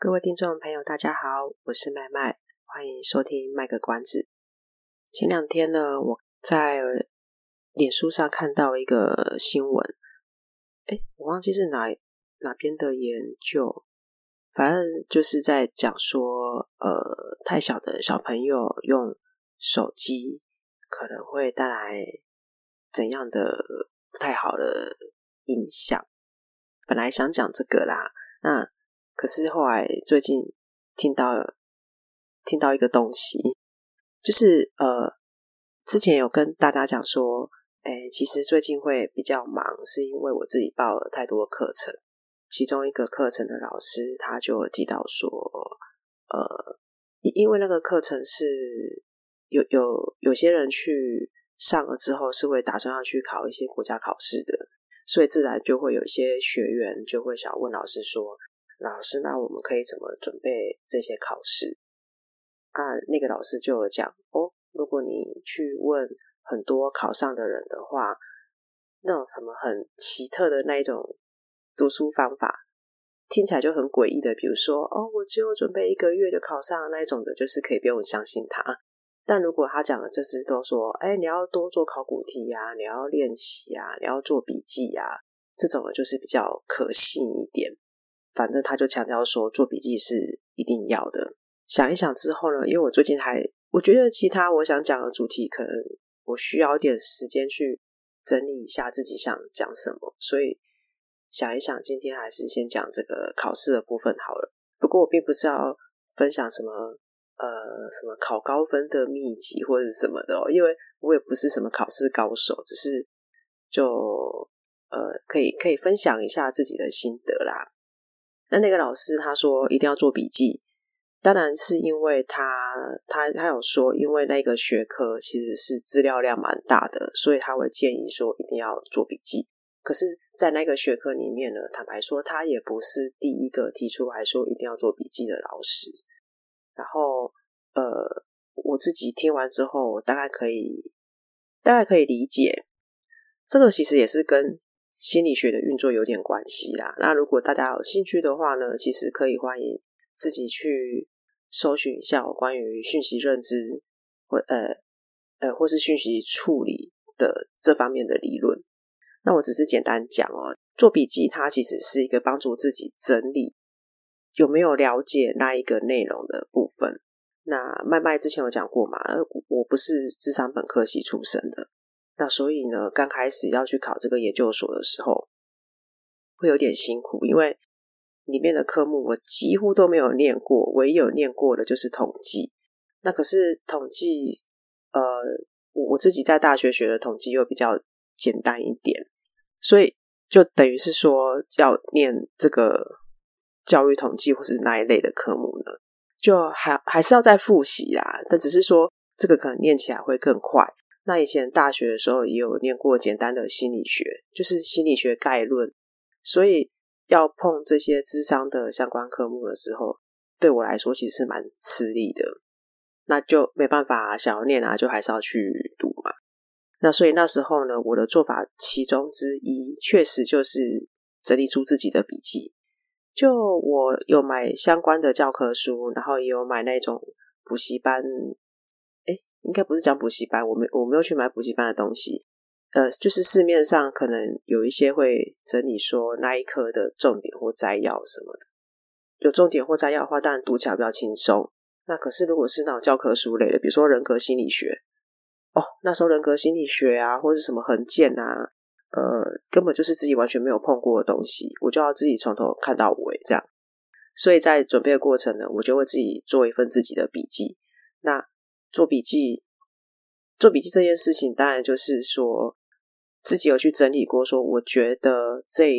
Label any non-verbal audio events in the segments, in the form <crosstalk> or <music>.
各位听众朋友，大家好，我是麦麦，欢迎收听《卖个关子》。前两天呢，我在脸书上看到一个新闻，诶，我忘记是哪哪边的研究，反正就是在讲说，呃，太小的小朋友用手机可能会带来怎样的不太好的影响。本来想讲这个啦，那。可是后来最近听到听到一个东西，就是呃，之前有跟大家讲说，哎，其实最近会比较忙，是因为我自己报了太多课程。其中一个课程的老师他就提到说，呃，因为那个课程是有有有些人去上了之后是会打算要去考一些国家考试的，所以自然就会有一些学员就会想问老师说。老师，那我们可以怎么准备这些考试？啊，那个老师就有讲哦，如果你去问很多考上的人的话，那种什么很奇特的那一种读书方法，听起来就很诡异的。比如说，哦，我只有准备一个月就考上那一种的，就是可以不用相信他。但如果他讲的就是都说，哎，你要多做考古题呀，你要练习呀，你要做笔记呀，这种的就是比较可信一点。反正他就强调说，做笔记是一定要的。想一想之后呢，因为我最近还，我觉得其他我想讲的主题，可能我需要一点时间去整理一下自己想讲什么，所以想一想，今天还是先讲这个考试的部分好了。不过我并不是要分享什么呃什么考高分的秘籍或者什么的哦，因为我也不是什么考试高手，只是就呃可以可以分享一下自己的心得啦。那那个老师他说一定要做笔记，当然是因为他他他有说，因为那个学科其实是资料量蛮大的，所以他会建议说一定要做笔记。可是，在那个学科里面呢，坦白说，他也不是第一个提出来说一定要做笔记的老师。然后，呃，我自己听完之后，我大概可以大概可以理解，这个其实也是跟。心理学的运作有点关系啦。那如果大家有兴趣的话呢，其实可以欢迎自己去搜寻一下有关于讯息认知或呃呃或是讯息处理的这方面的理论。那我只是简单讲哦，做笔记它其实是一个帮助自己整理有没有了解那一个内容的部分。那麦麦之前有讲过嘛，我不是智商本科系出身的。那所以呢，刚开始要去考这个研究所的时候，会有点辛苦，因为里面的科目我几乎都没有念过，唯一有念过的就是统计。那可是统计，呃，我我自己在大学学的统计又比较简单一点，所以就等于是说要念这个教育统计或是那一类的科目呢，就还还是要再复习啦。但只是说这个可能念起来会更快。那以前大学的时候也有念过简单的心理学，就是心理学概论，所以要碰这些智商的相关科目的时候，对我来说其实是蛮吃力的。那就没办法，想要念啊，就还是要去读嘛。那所以那时候呢，我的做法其中之一，确实就是整理出自己的笔记。就我有买相关的教科书，然后也有买那种补习班。应该不是讲补习班，我没我没有去买补习班的东西，呃，就是市面上可能有一些会整理说那一科的重点或摘要什么的，有重点或摘要的话，当然读起来比较轻松。那可是如果是那种教科书类的，比如说人格心理学，哦，那时候人格心理学啊，或是什么横剑啊，呃，根本就是自己完全没有碰过的东西，我就要自己从头看到尾这样。所以在准备的过程呢，我就会自己做一份自己的笔记。那做笔记，做笔记这件事情，当然就是说自己有去整理过，说我觉得这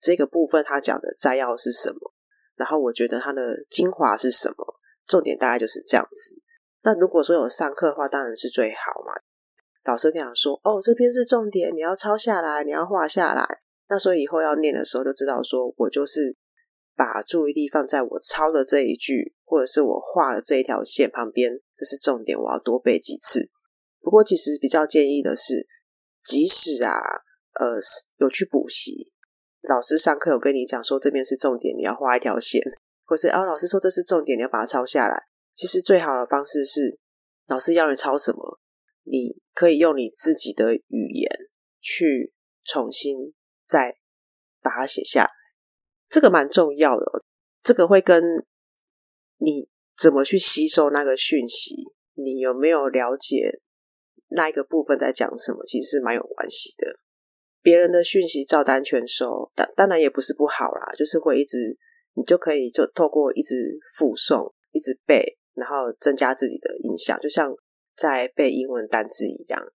这个部分他讲的摘要是什么，然后我觉得它的精华是什么，重点大概就是这样子。那如果说有上课的话，当然是最好嘛。老师跟你讲说，哦，这边是重点，你要抄下来，你要画下来。那所以以后要念的时候，就知道说我就是把注意力放在我抄的这一句，或者是我画的这一条线旁边，这是重点，我要多背几次。不过其实比较建议的是，即使啊，呃，有去补习，老师上课有跟你讲说这边是重点，你要画一条线，或是啊，老师说这是重点，你要把它抄下来。其实最好的方式是，老师要你抄什么，你可以用你自己的语言去重新再把它写下来，这个蛮重要的。这个会跟你怎么去吸收那个讯息，你有没有了解那一个部分在讲什么，其实是蛮有关系的。别人的讯息照单全收，当当然也不是不好啦，就是会一直你就可以就透过一直复诵、一直背，然后增加自己的印象，就像。在背英文单字一样，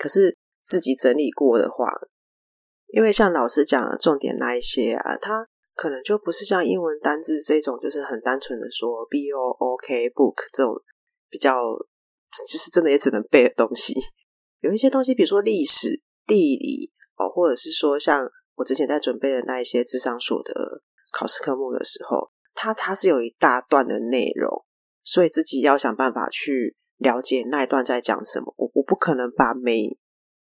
可是自己整理过的话，因为像老师讲的重点那一些啊，它可能就不是像英文单字这种，就是很单纯的说 b o o k book 这种比较，就是真的也只能背的东西。有一些东西，比如说历史、地理哦，或者是说像我之前在准备的那一些智商所的考试科目的时候，它它是有一大段的内容，所以自己要想办法去。了解那一段在讲什么，我我不可能把每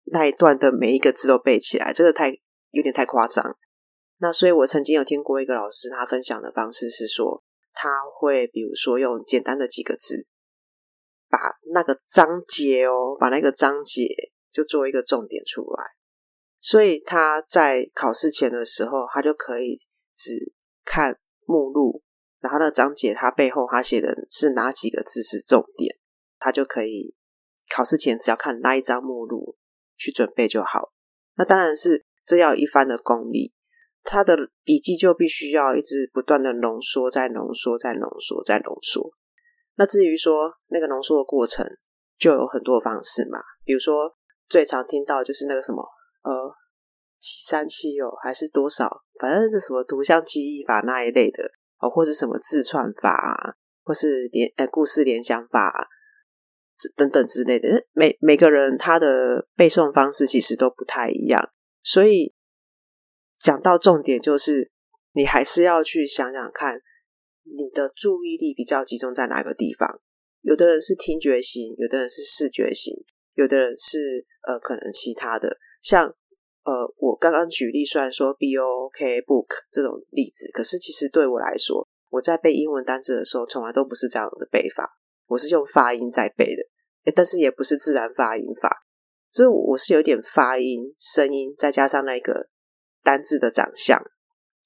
那一段的每一个字都背起来，这个太有点太夸张。那所以我曾经有听过一个老师，他分享的方式是说，他会比如说用简单的几个字，把那个章节哦，把那个章节就做一个重点出来，所以他在考试前的时候，他就可以只看目录，然后那个章节他背后他写的是哪几个字是重点。他就可以考试前只要看那一张目录去准备就好。那当然是这要一番的功力，他的笔记就必须要一直不断的浓缩，再浓缩，再浓缩，再浓缩。那至于说那个浓缩的过程，就有很多方式嘛。比如说最常听到就是那个什么呃七三七哦，还是多少，反正是什么图像记忆法那一类的哦，或是什么自串法啊，或是联呃故事联想法啊。等等之类的，每每个人他的背诵方式其实都不太一样，所以讲到重点就是，你还是要去想想看，你的注意力比较集中在哪个地方。有的人是听觉型，有的人是视觉型，有的人是呃可能其他的。像呃我刚刚举例，虽然说 B O K book 这种例子，可是其实对我来说，我在背英文单词的时候，从来都不是这样的背法。我是用发音在背的，但是也不是自然发音法，所以我是有点发音、声音，再加上那个单字的长相，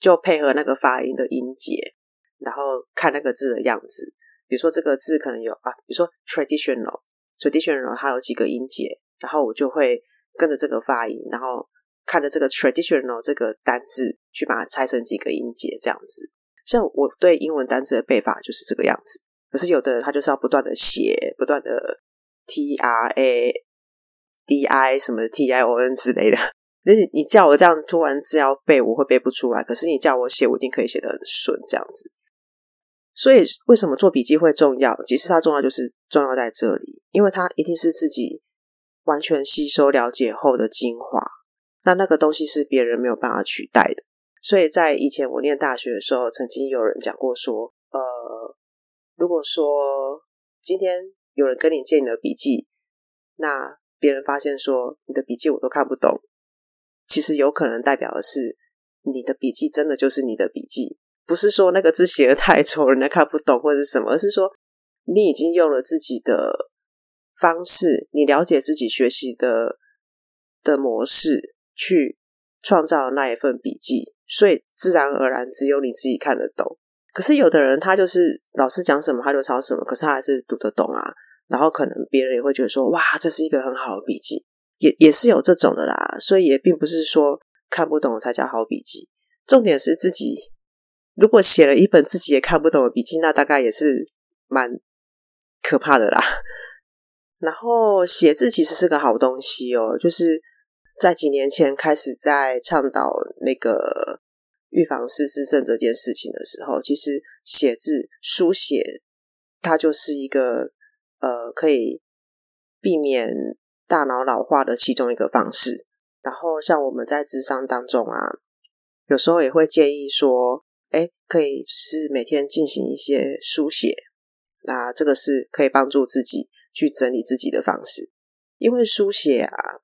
就配合那个发音的音节，然后看那个字的样子。比如说这个字可能有啊，比如说 traditional，traditional 它有几个音节，然后我就会跟着这个发音，然后看着这个 traditional 这个单字去把它拆成几个音节，这样子。像我对英文单字的背法就是这个样子。可是有的人他就是要不断的写，不断的 T R A D I 什么 T I O N 之类的。那你你叫我这样突然字要背，我会背不出来。可是你叫我写，我一定可以写得很顺这样子。所以为什么做笔记会重要？其实它重要就是重要在这里，因为它一定是自己完全吸收了解后的精华。那那个东西是别人没有办法取代的。所以在以前我念大学的时候，曾经有人讲过说，呃。如果说今天有人跟你借你的笔记，那别人发现说你的笔记我都看不懂，其实有可能代表的是你的笔记真的就是你的笔记，不是说那个字写得太丑人家看不懂或者是什么，而是说你已经用了自己的方式，你了解自己学习的的模式去创造那一份笔记，所以自然而然只有你自己看得懂。可是有的人他就是老师讲什么他就抄什么，可是他还是读得懂啊。然后可能别人也会觉得说，哇，这是一个很好的笔记，也也是有这种的啦。所以也并不是说看不懂才叫好笔记。重点是自己如果写了一本自己也看不懂的笔记，那大概也是蛮可怕的啦。然后写字其实是个好东西哦，就是在几年前开始在倡导那个。预防失智症这件事情的时候，其实写字书写它就是一个呃可以避免大脑老化的其中一个方式。然后像我们在智商当中啊，有时候也会建议说，哎，可以是每天进行一些书写，那这个是可以帮助自己去整理自己的方式，因为书写啊。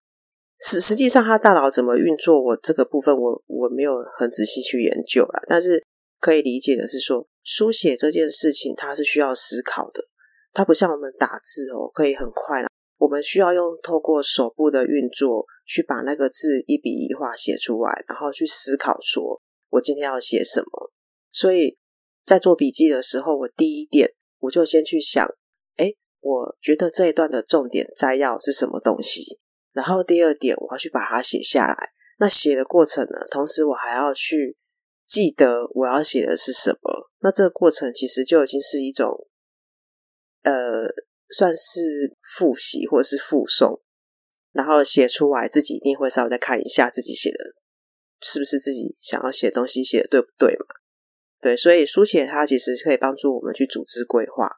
实实际上，他大脑怎么运作，我这个部分我我没有很仔细去研究啦。但是可以理解的是说，书写这件事情它是需要思考的，它不像我们打字哦，可以很快啦。我们需要用透过手部的运作去把那个字一笔一画写出来，然后去思考说我今天要写什么。所以在做笔记的时候，我第一点我就先去想，诶，我觉得这一段的重点摘要是什么东西。然后第二点，我要去把它写下来。那写的过程呢，同时我还要去记得我要写的是什么。那这个过程其实就已经是一种，呃，算是复习或者是复诵。然后写出来，自己一定会稍微再看一下自己写的是不是自己想要写的东西写的对不对嘛？对，所以书写它其实可以帮助我们去组织规划，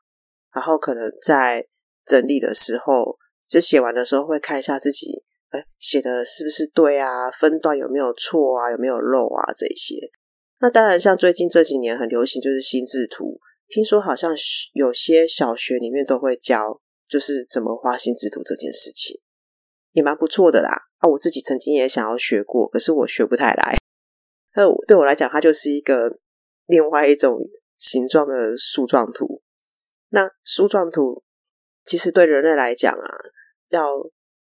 然后可能在整理的时候。就写完的时候会看一下自己，哎，写的是不是对啊？分段有没有错啊？有没有漏啊？这些。那当然，像最近这几年很流行就是心智图，听说好像有些小学里面都会教，就是怎么画心智图这件事情，也蛮不错的啦。啊，我自己曾经也想要学过，可是我学不太来。那对我来讲，它就是一个另外一种形状的树状图。那树状图其实对人类来讲啊。要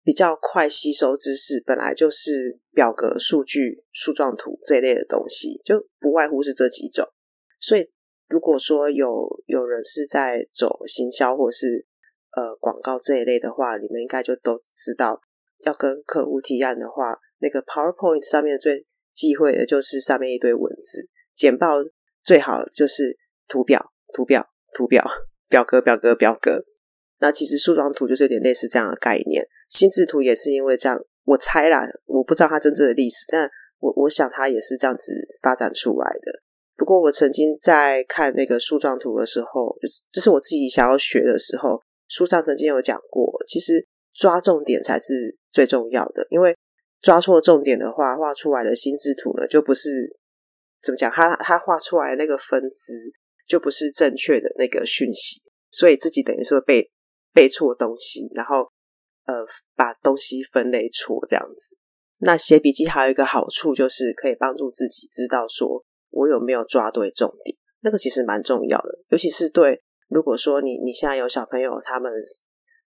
比较快吸收知识，本来就是表格、数据、树状图这一类的东西，就不外乎是这几种。所以，如果说有有人是在走行销或是呃广告这一类的话，你们应该就都知道，要跟客户提案的话，那个 PowerPoint 上面最忌讳的就是上面一堆文字，简报最好就是图表、图表、图表、表格、表格、表格。那其实树状图就是有点类似这样的概念，心智图也是因为这样，我猜啦，我不知道它真正的历史，但我我想它也是这样子发展出来的。不过我曾经在看那个树状图的时候，就是就是我自己想要学的时候，书上曾经有讲过，其实抓重点才是最重要的，因为抓错重点的话，画出来的心智图呢，就不是怎么讲，他他画出来那个分支就不是正确的那个讯息，所以自己等于是会被。背错东西，然后呃把东西分类错这样子。那写笔记还有一个好处就是可以帮助自己知道说我有没有抓对重点，那个其实蛮重要的。尤其是对如果说你你现在有小朋友，他们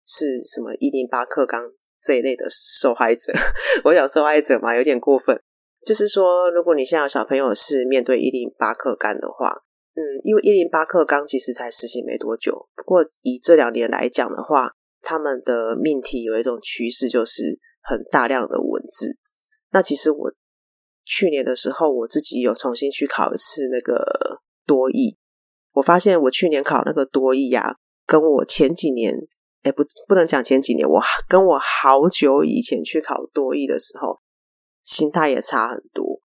是什么一零八课纲这一类的受害者，<laughs> 我想受害者嘛有点过分。就是说，如果你现在有小朋友是面对一零八课纲的话。嗯，因为一零八课纲其实才实行没多久，不过以这两年来讲的话，他们的命题有一种趋势，就是很大量的文字。那其实我去年的时候，我自己有重新去考一次那个多益，我发现我去年考那个多益啊，跟我前几年，哎，不，不能讲前几年，我跟我好久以前去考多益的时候，心态也差很多，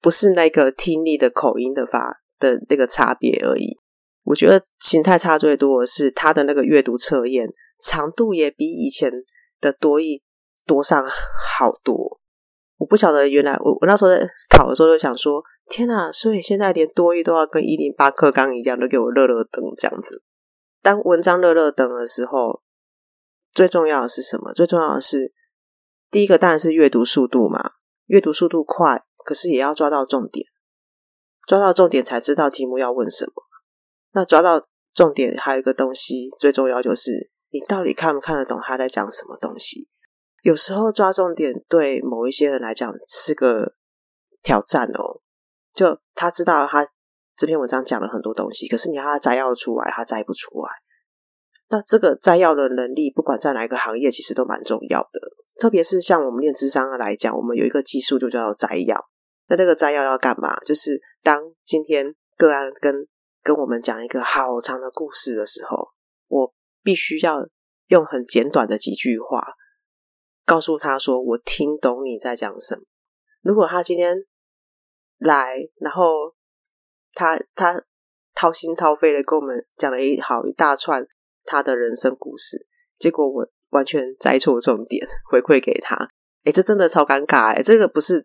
不是那个听力的口音的发。的那个差别而已。我觉得心态差最多的是他的那个阅读测验长度也比以前的多益多上好多。我不晓得原来我我那时候在考的时候就想说，天哪！所以现在连多一都要跟一零八课纲一样，都给我热热灯这样子。当文章热热等的时候，最重要的是什么？最重要的是第一个当然是阅读速度嘛，阅读速度快，可是也要抓到重点。抓到重点才知道题目要问什么。那抓到重点还有一个东西最重要，就是你到底看不看得懂他在讲什么东西。有时候抓重点对某一些人来讲是个挑战哦。就他知道他这篇文章讲了很多东西，可是你要他摘要出来，他摘不出来。那这个摘要的能力，不管在哪一个行业，其实都蛮重要的。特别是像我们练智商的来讲，我们有一个技术就叫摘要。那这个摘要要干嘛？就是当今天个案跟跟我们讲一个好长的故事的时候，我必须要用很简短的几句话告诉他说：“我听懂你在讲什么。”如果他今天来，然后他他掏心掏肺的跟我们讲了一好一大串他的人生故事，结果我完全摘错重点回馈给他，哎，这真的超尴尬哎，这个不是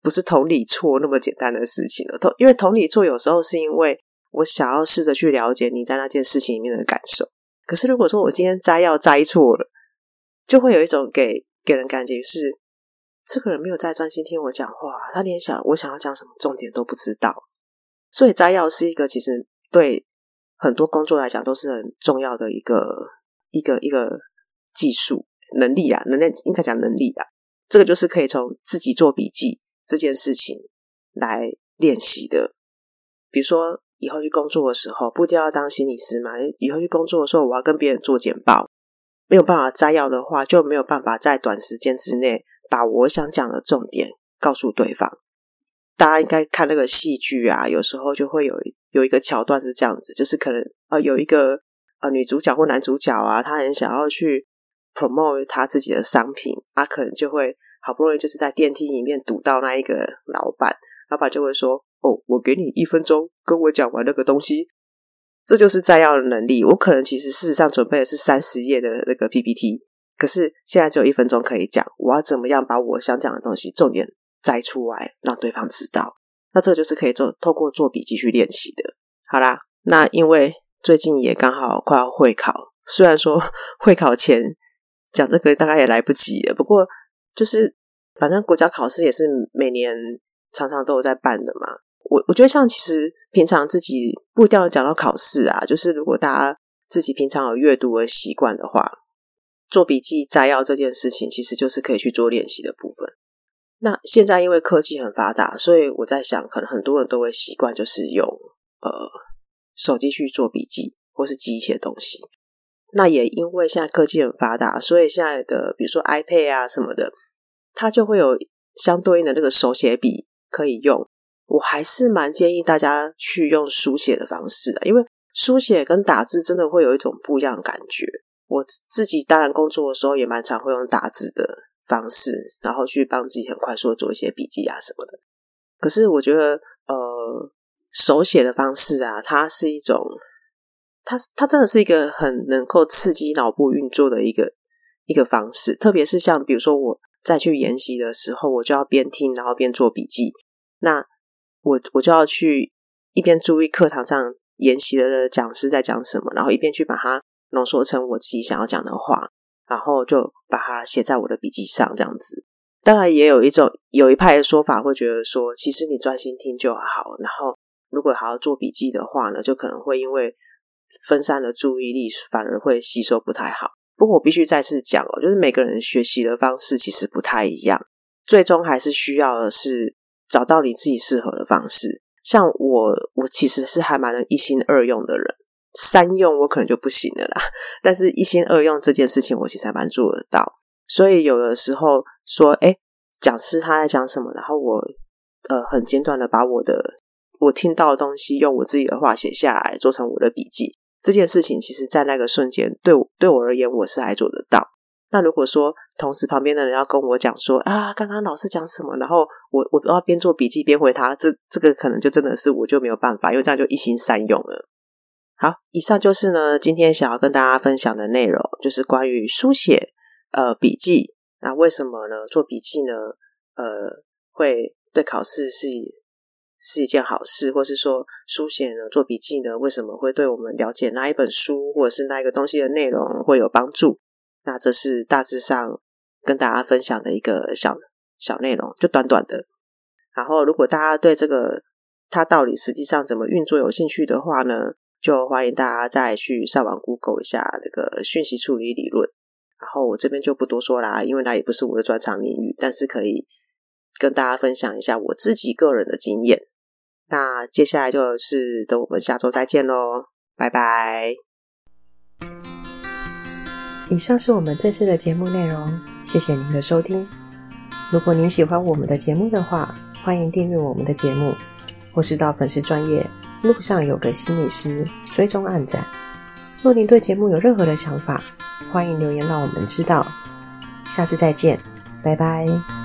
不是同理错那么简单的事情了，同因为同理错有时候是因为我想要试着去了解你在那件事情里面的感受，可是如果说我今天摘要摘错了，就会有一种给给人感觉是。这个人没有在专心听我讲话，他连想我想要讲什么重点都不知道。所以摘要是一个其实对很多工作来讲都是很重要的一个一个一个技术能力啊，能力应该讲能力啊。这个就是可以从自己做笔记这件事情来练习的。比如说以后去工作的时候，不一定要当心理师嘛。以后去工作的时候，我要跟别人做简报，没有办法摘要的话，就没有办法在短时间之内。把我想讲的重点告诉对方。大家应该看那个戏剧啊，有时候就会有有一个桥段是这样子，就是可能呃有一个呃女主角或男主角啊，他很想要去 promote 他自己的商品，他、可能就会好不容易就是在电梯里面堵到那一个老板，老板就会说：“哦，我给你一分钟，跟我讲完那个东西。”这就是摘要的能力。我可能其实事实上准备的是三十页的那个 PPT。可是现在只有一分钟可以讲，我要怎么样把我想讲的东西重点摘出来，让对方知道？那这就是可以做透过做笔记去练习的。好啦，那因为最近也刚好快要会考，虽然说 <laughs> 会考前讲这个大概也来不及了，不过就是反正国家考试也是每年常常都有在办的嘛。我我觉得像其实平常自己不一定要讲到考试啊，就是如果大家自己平常有阅读的习惯的话。做笔记摘要这件事情，其实就是可以去做练习的部分。那现在因为科技很发达，所以我在想，可能很多人都会习惯就是用呃手机去做笔记，或是记一些东西。那也因为现在科技很发达，所以现在的比如说 iPad 啊什么的，它就会有相对应的那个手写笔可以用。我还是蛮建议大家去用书写的方式的，因为书写跟打字真的会有一种不一样的感觉。我自己当然工作的时候也蛮常会用打字的方式，然后去帮自己很快速的做一些笔记啊什么的。可是我觉得，呃，手写的方式啊，它是一种，它它真的是一个很能够刺激脑部运作的一个一个方式。特别是像比如说我在去研习的时候，我就要边听然后边做笔记，那我我就要去一边注意课堂上研习的讲师在讲什么，然后一边去把它。浓缩成我自己想要讲的话，然后就把它写在我的笔记上，这样子。当然，也有一种有一派的说法会觉得说，其实你专心听就好。然后，如果还要做笔记的话呢，就可能会因为分散了注意力，反而会吸收不太好。不过，我必须再次讲哦，就是每个人学习的方式其实不太一样，最终还是需要的是找到你自己适合的方式。像我，我其实是还蛮能一心二用的人。三用我可能就不行了啦，<laughs> 但是一心二用这件事情我其实还蛮做得到。所以有的时候说，哎，讲师他在讲什么，然后我呃很简短的把我的我听到的东西用我自己的话写下来，做成我的笔记。这件事情其实，在那个瞬间，对我对我而言，我是还做得到。那如果说同时旁边的人要跟我讲说啊，刚刚老师讲什么，然后我我要边做笔记边回他，这这个可能就真的是我就没有办法，因为这样就一心三用了。好，以上就是呢，今天想要跟大家分享的内容，就是关于书写呃笔记。那为什么呢？做笔记呢？呃，会对考试是是一件好事，或是说书写呢，做笔记呢，为什么会对我们了解哪一本书或者是哪一个东西的内容会有帮助？那这是大致上跟大家分享的一个小小内容，就短短的。然后，如果大家对这个它到底实际上怎么运作有兴趣的话呢？就欢迎大家再去上网 Google 一下那个讯息处理理论，然后我这边就不多说啦，因为那也不是我的专长领域，但是可以跟大家分享一下我自己个人的经验。那接下来就是等我们下周再见喽，拜拜。以上是我们这次的节目内容，谢谢您的收听。如果您喜欢我们的节目的话，欢迎订阅我们的节目，或是到粉丝专业。路上有个心理师，追踪暗赞。若您对节目有任何的想法，欢迎留言让我们知道。下次再见，拜拜。